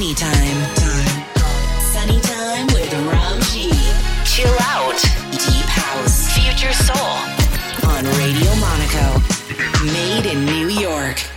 Sunny Time. Sunny Time with Ram. Chill out. Deep House. Future Soul. On Radio Monaco. Made in New York.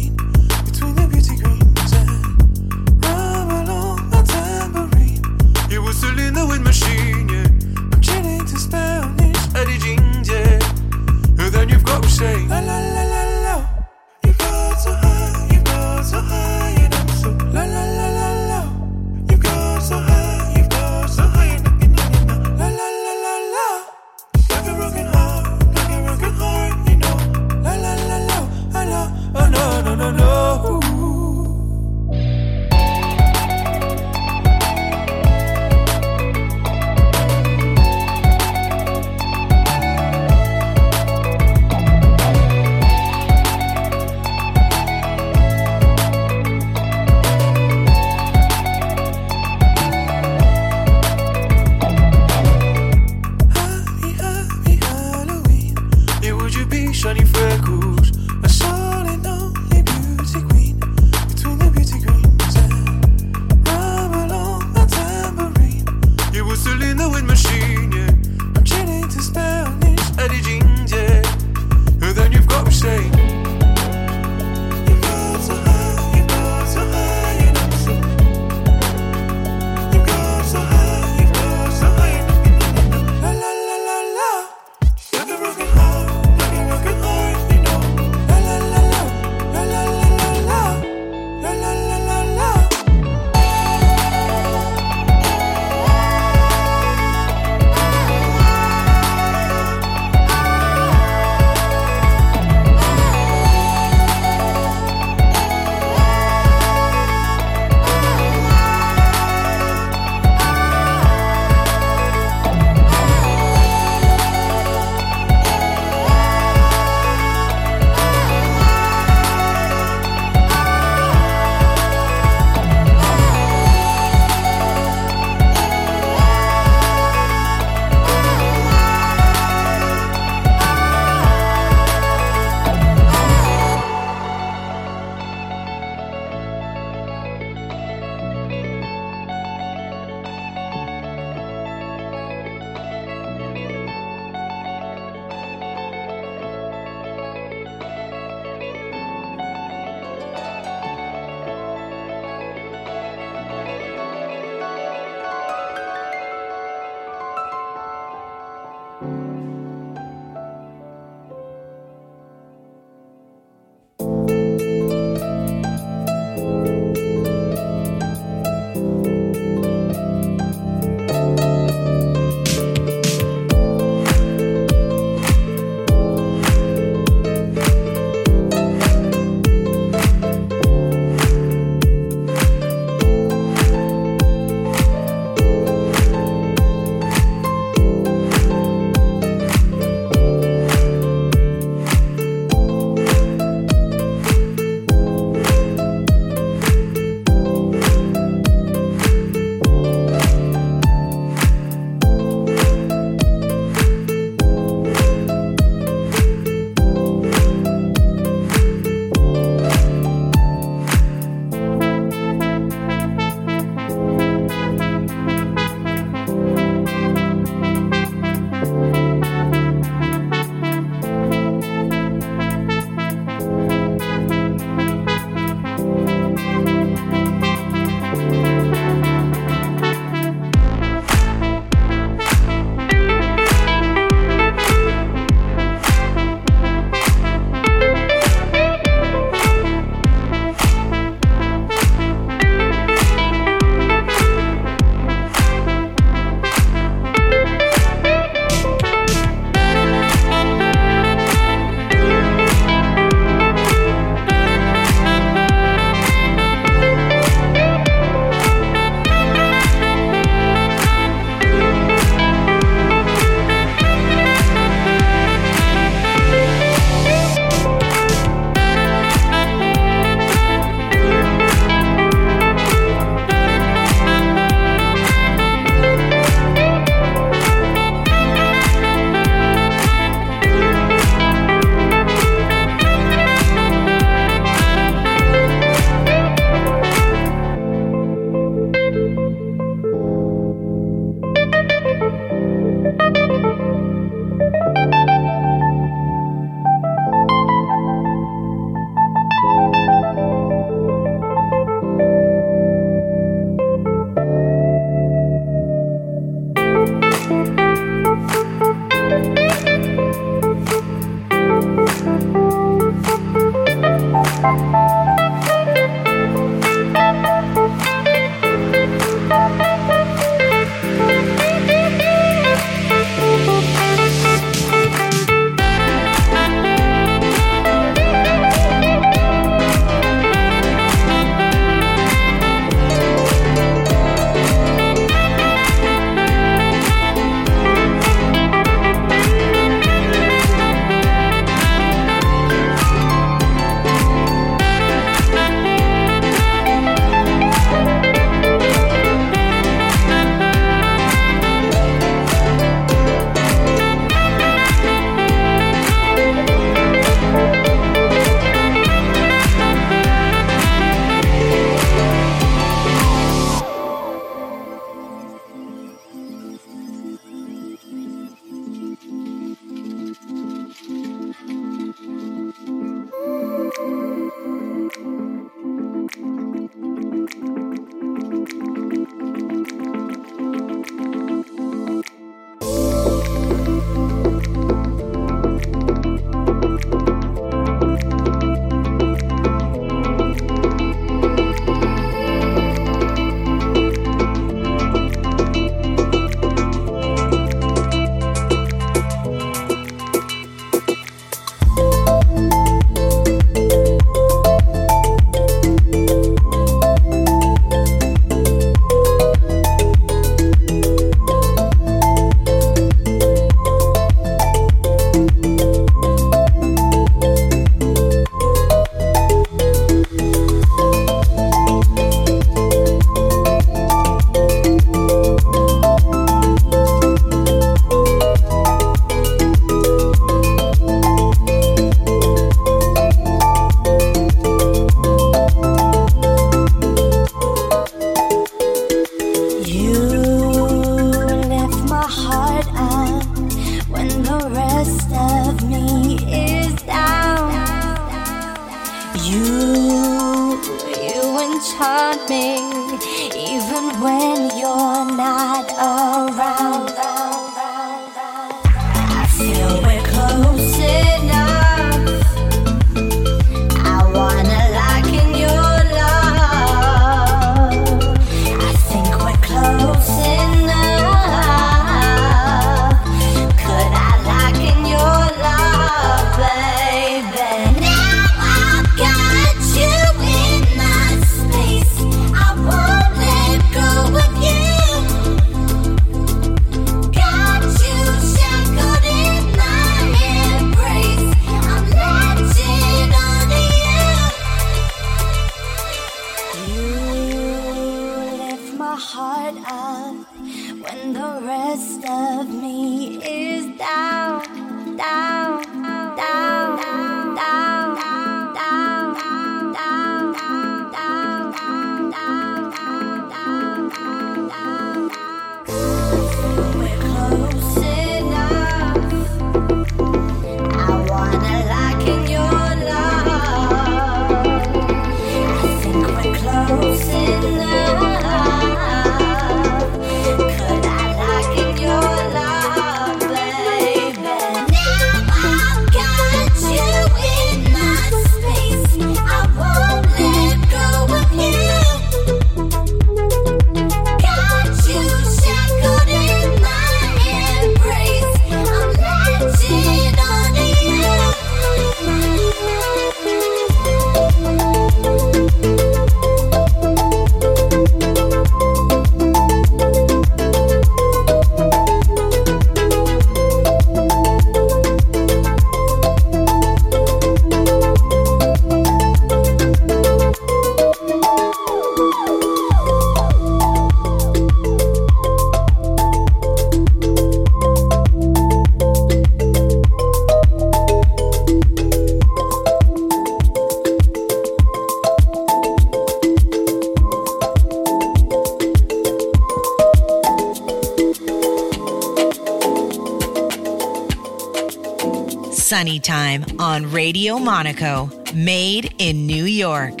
Sunny Time on Radio Monaco, made in New York.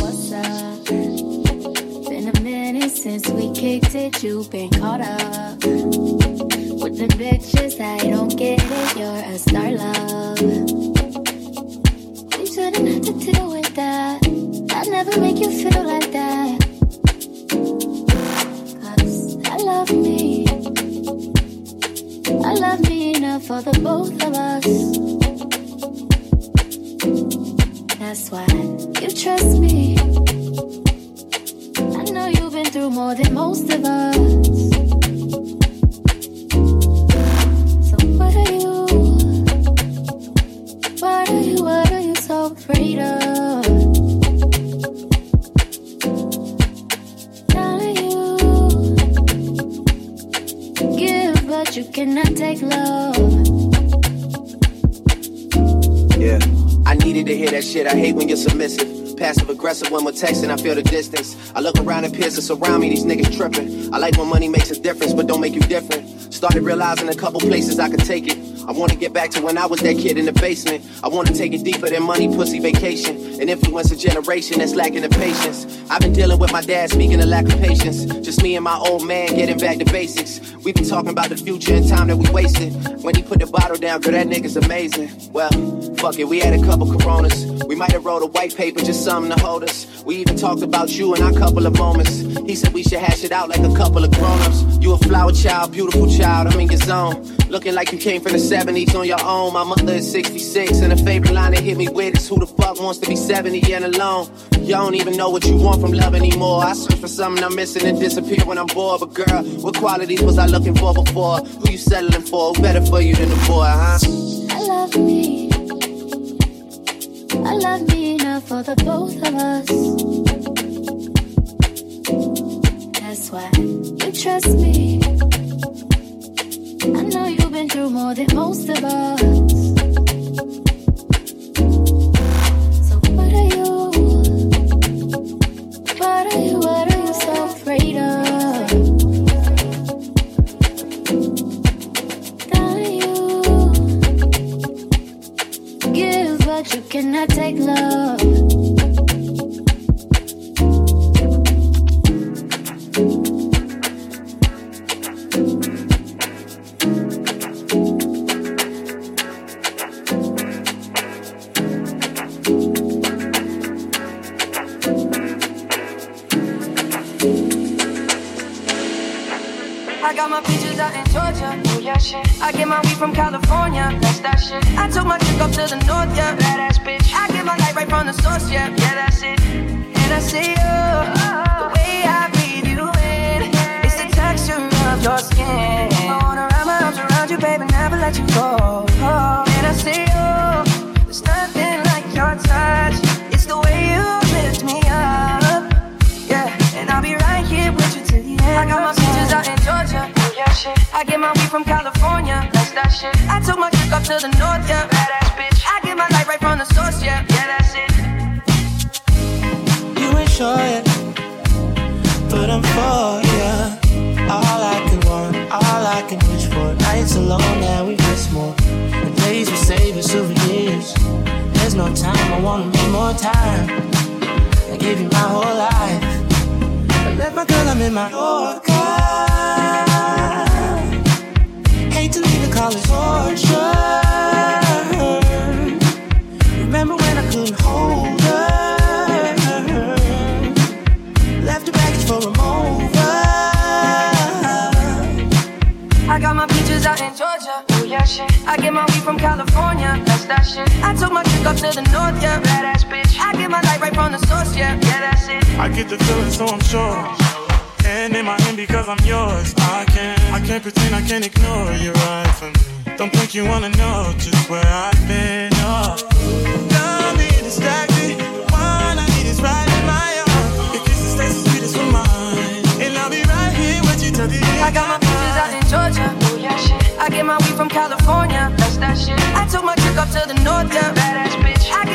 What's up? Been a minute since since we kicked it, you've been caught up with the bitches. I don't get it. You're a star love. You shouldn't have to deal with that. I never make you feel like that. Cause I love me. Enough for the both of us. That's why you trust me. I know you've been through more than most of us. Aggressive when we're texting, I feel the distance. I look around and peers that's around me, these niggas tripping. I like when money makes a difference, but don't make you different. Started realizing a couple places I could take it. I wanna get back to when I was that kid in the basement. I wanna take it deeper than money, pussy, vacation. And influence a generation that's lacking the patience. I've been dealing with my dad, speaking of lack of patience. Just me and my old man getting back to basics. We've been talking about the future and time that we wasted. When he put the bottle down, girl, that nigga's amazing. Well, fuck it, we had a couple coronas. We might have wrote a white paper, just something to hold us. We even talked about you in our couple of moments. He said we should hash it out like a couple of grown-ups. You a flower child, beautiful child, I'm in your zone. Looking like you came from the 70s on your own. My mother is 66, and a favorite line that hit me with is who the fuck wants to be 70 and alone? You don't even know what you want from love anymore. I search for something I'm missing and disappear when I'm bored. But girl, what qualities was I looking for before? Who you settling for? Who better for you than the boy, huh? I love me. I love me enough for the both of us. That's why you trust me. I know you've been through more than most of us. My girl, I'm in my Yorker. Hate to leave it, call it torture. Remember when I couldn't hold her? Left the baggage for a mover. I got my peaches out in Georgia. Oh yeah, shit. I get my weed from California. That's that shit. I took my chick up to the north, yeah. Badass bitch. I get my light right from the source, yeah. Yeah, that's it. I get the feeling, so I'm sure. And in my hand because I'm yours. I can't, I can't pretend, I can't ignore you right from me. Don't think you wanna know just where I've been. Oh. Don't be distracted. One I need is right in my arms. Your kisses taste the sweetest with mine, and I'll be right here with you till the end. I got my peaches out in Georgia. Oh yeah, shit. I get my weed from California. That's that shit. I took my chick up to the north, yeah. Badass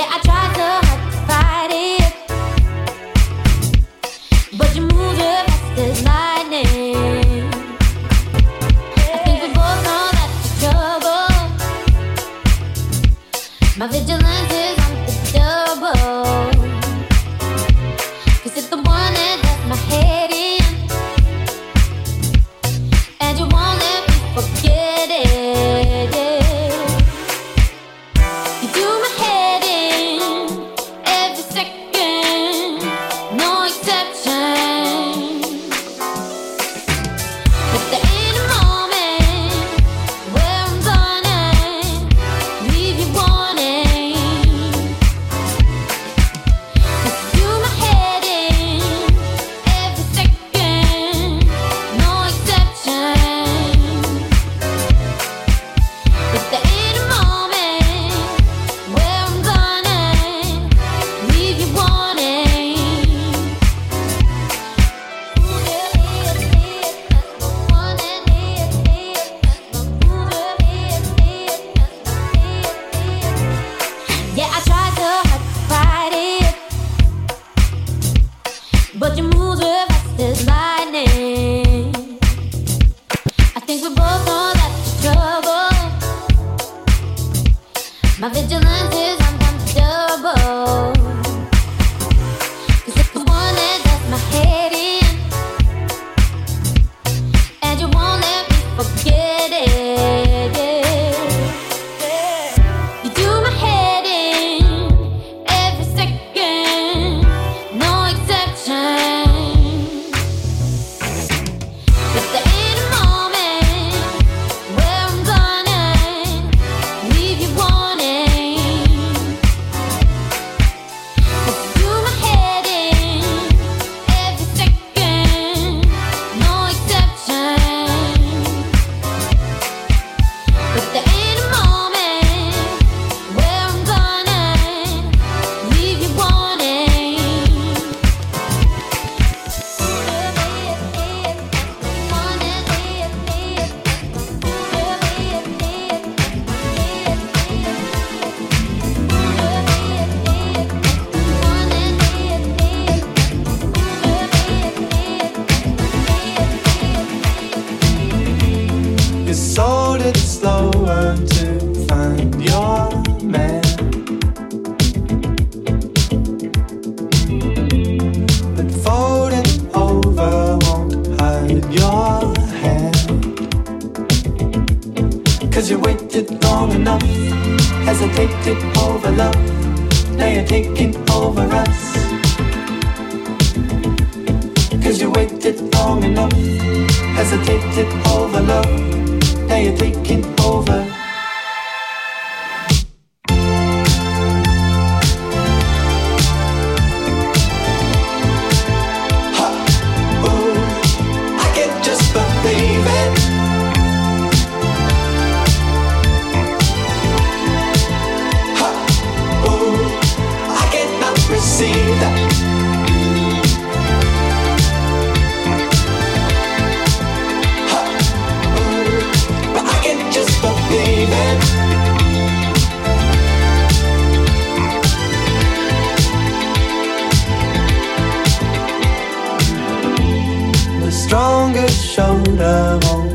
You make it dangerous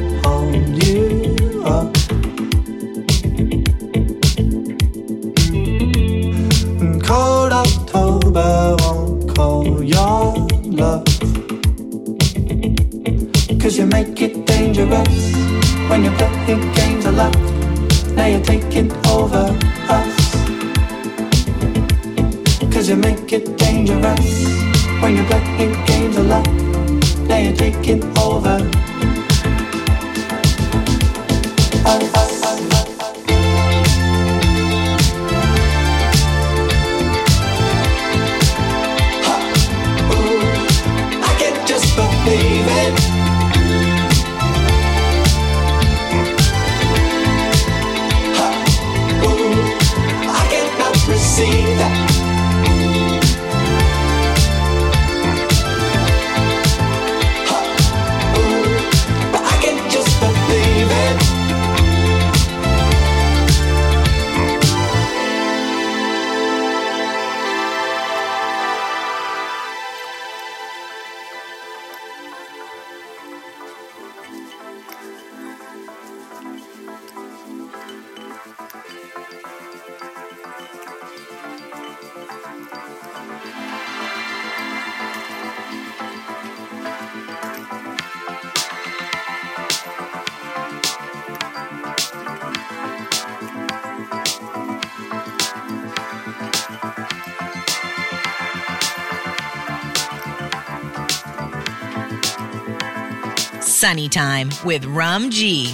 Sunny Time with Rum G.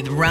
With Rum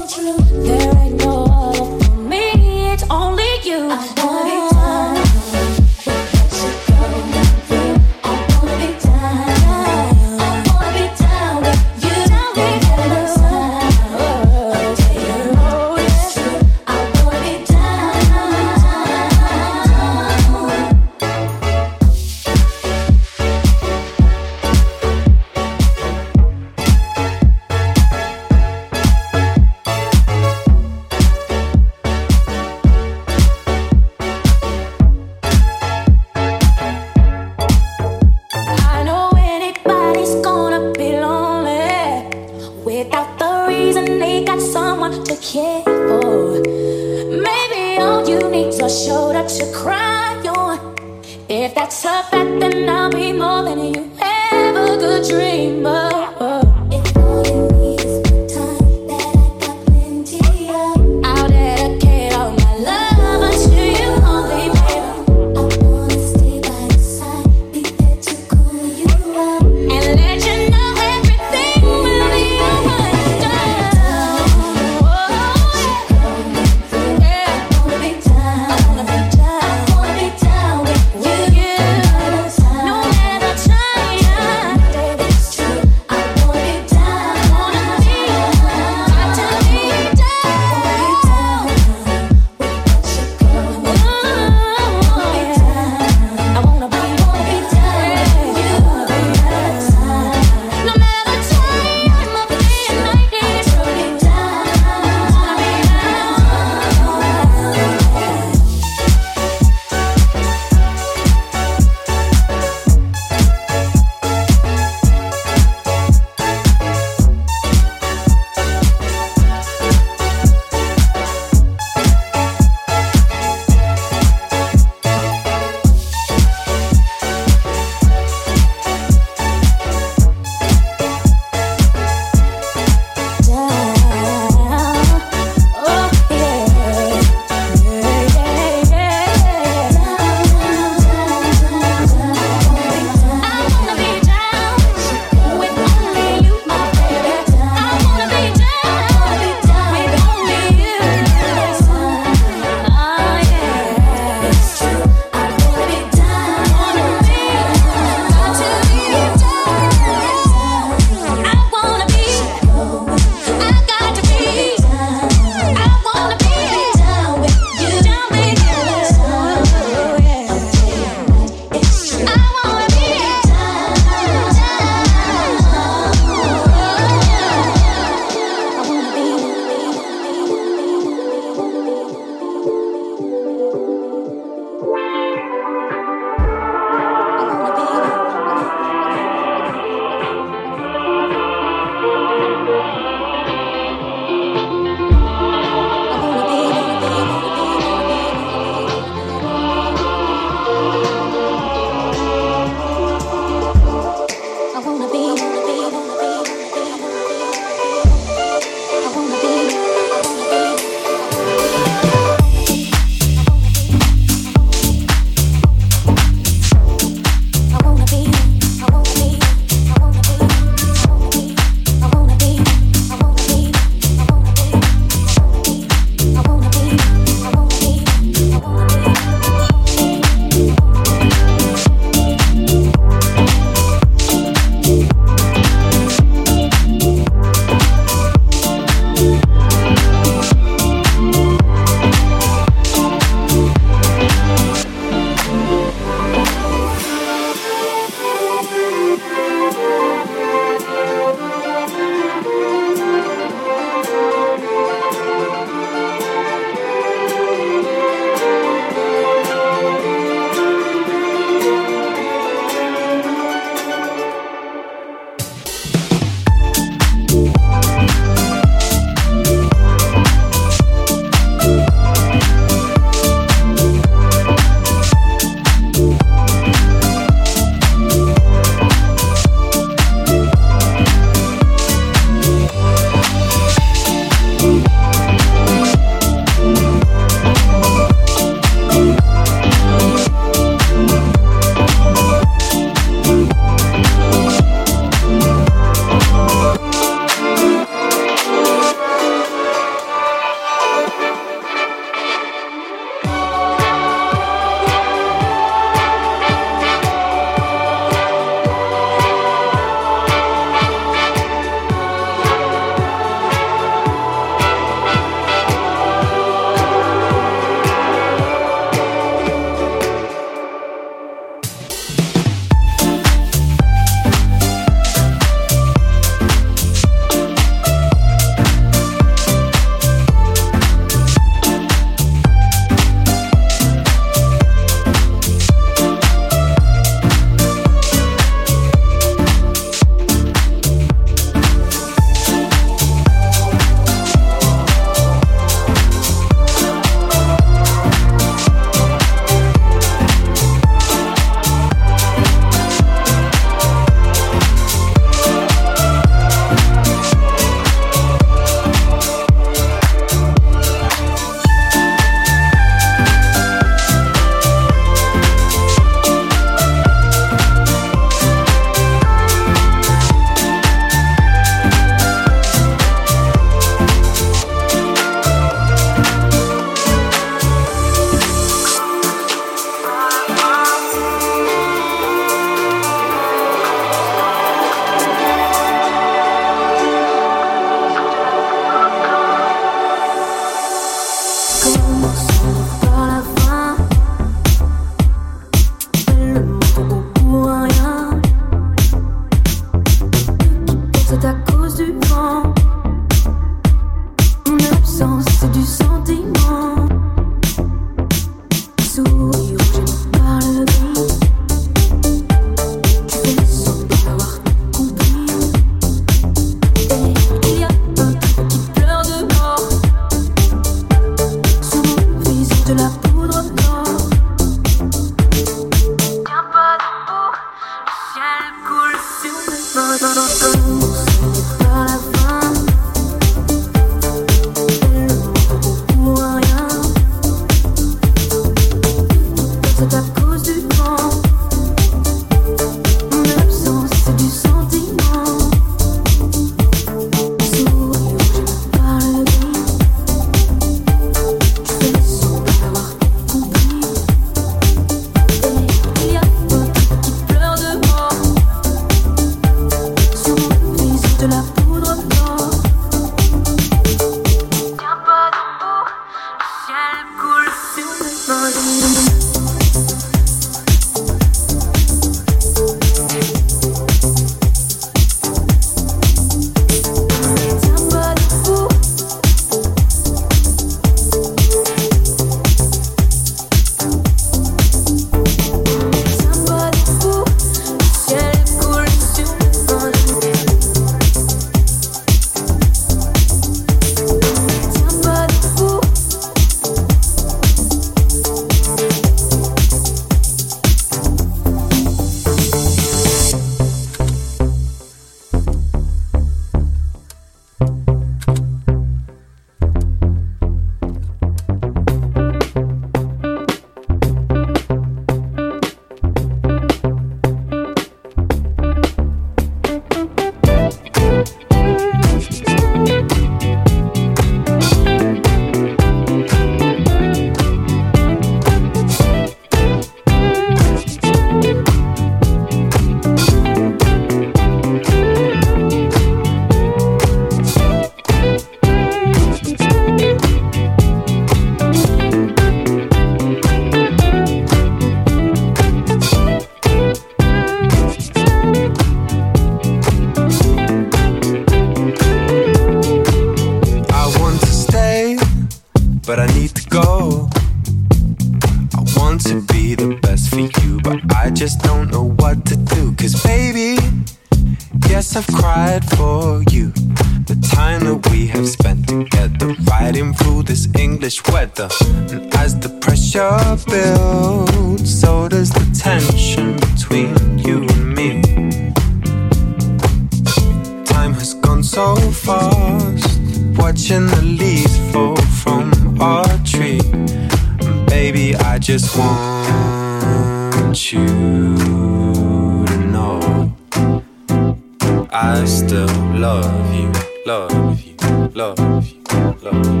I still love you, love you, love you, love you.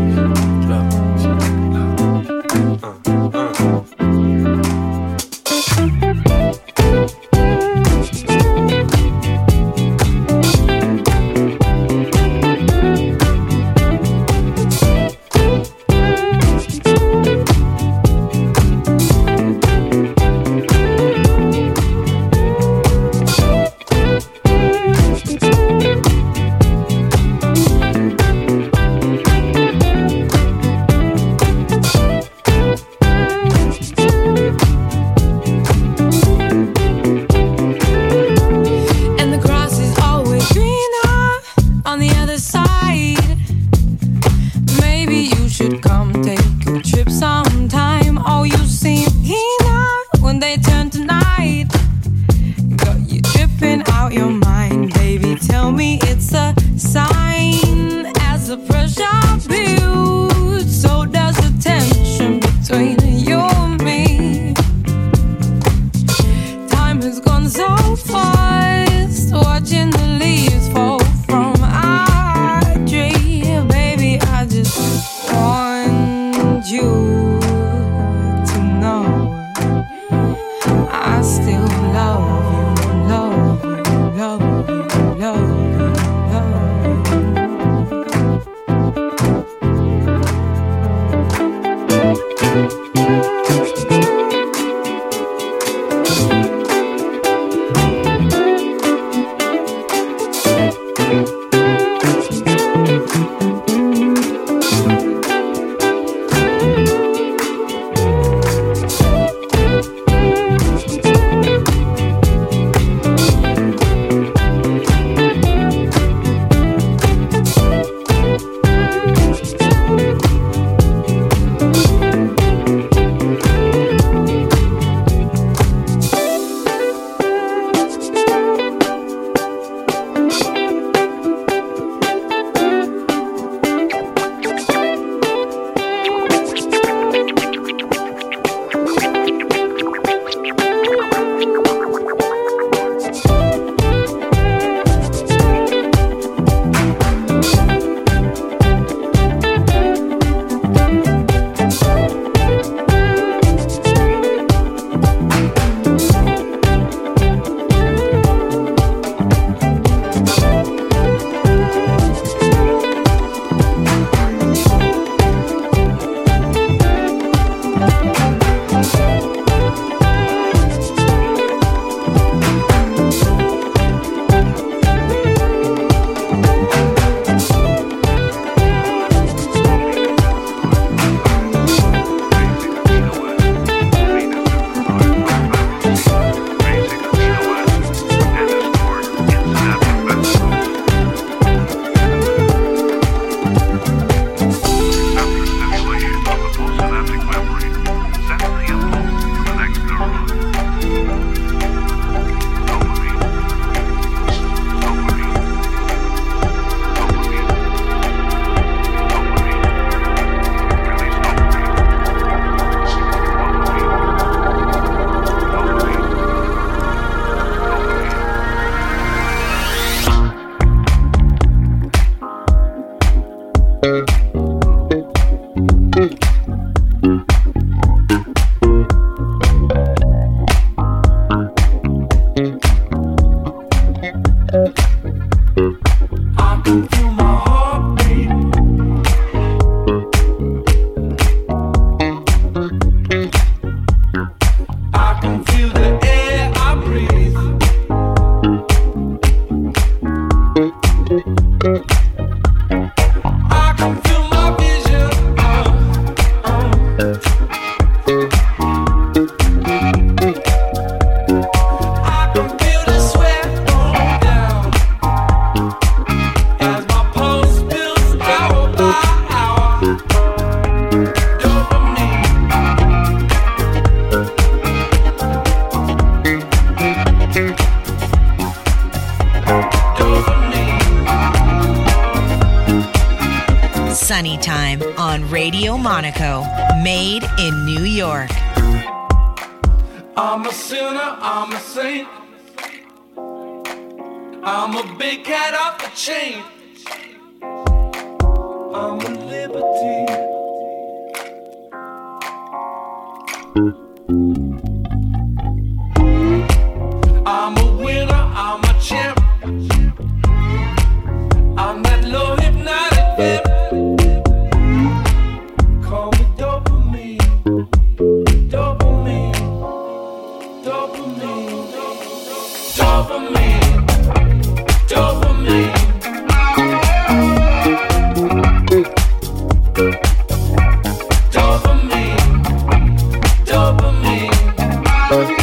Thank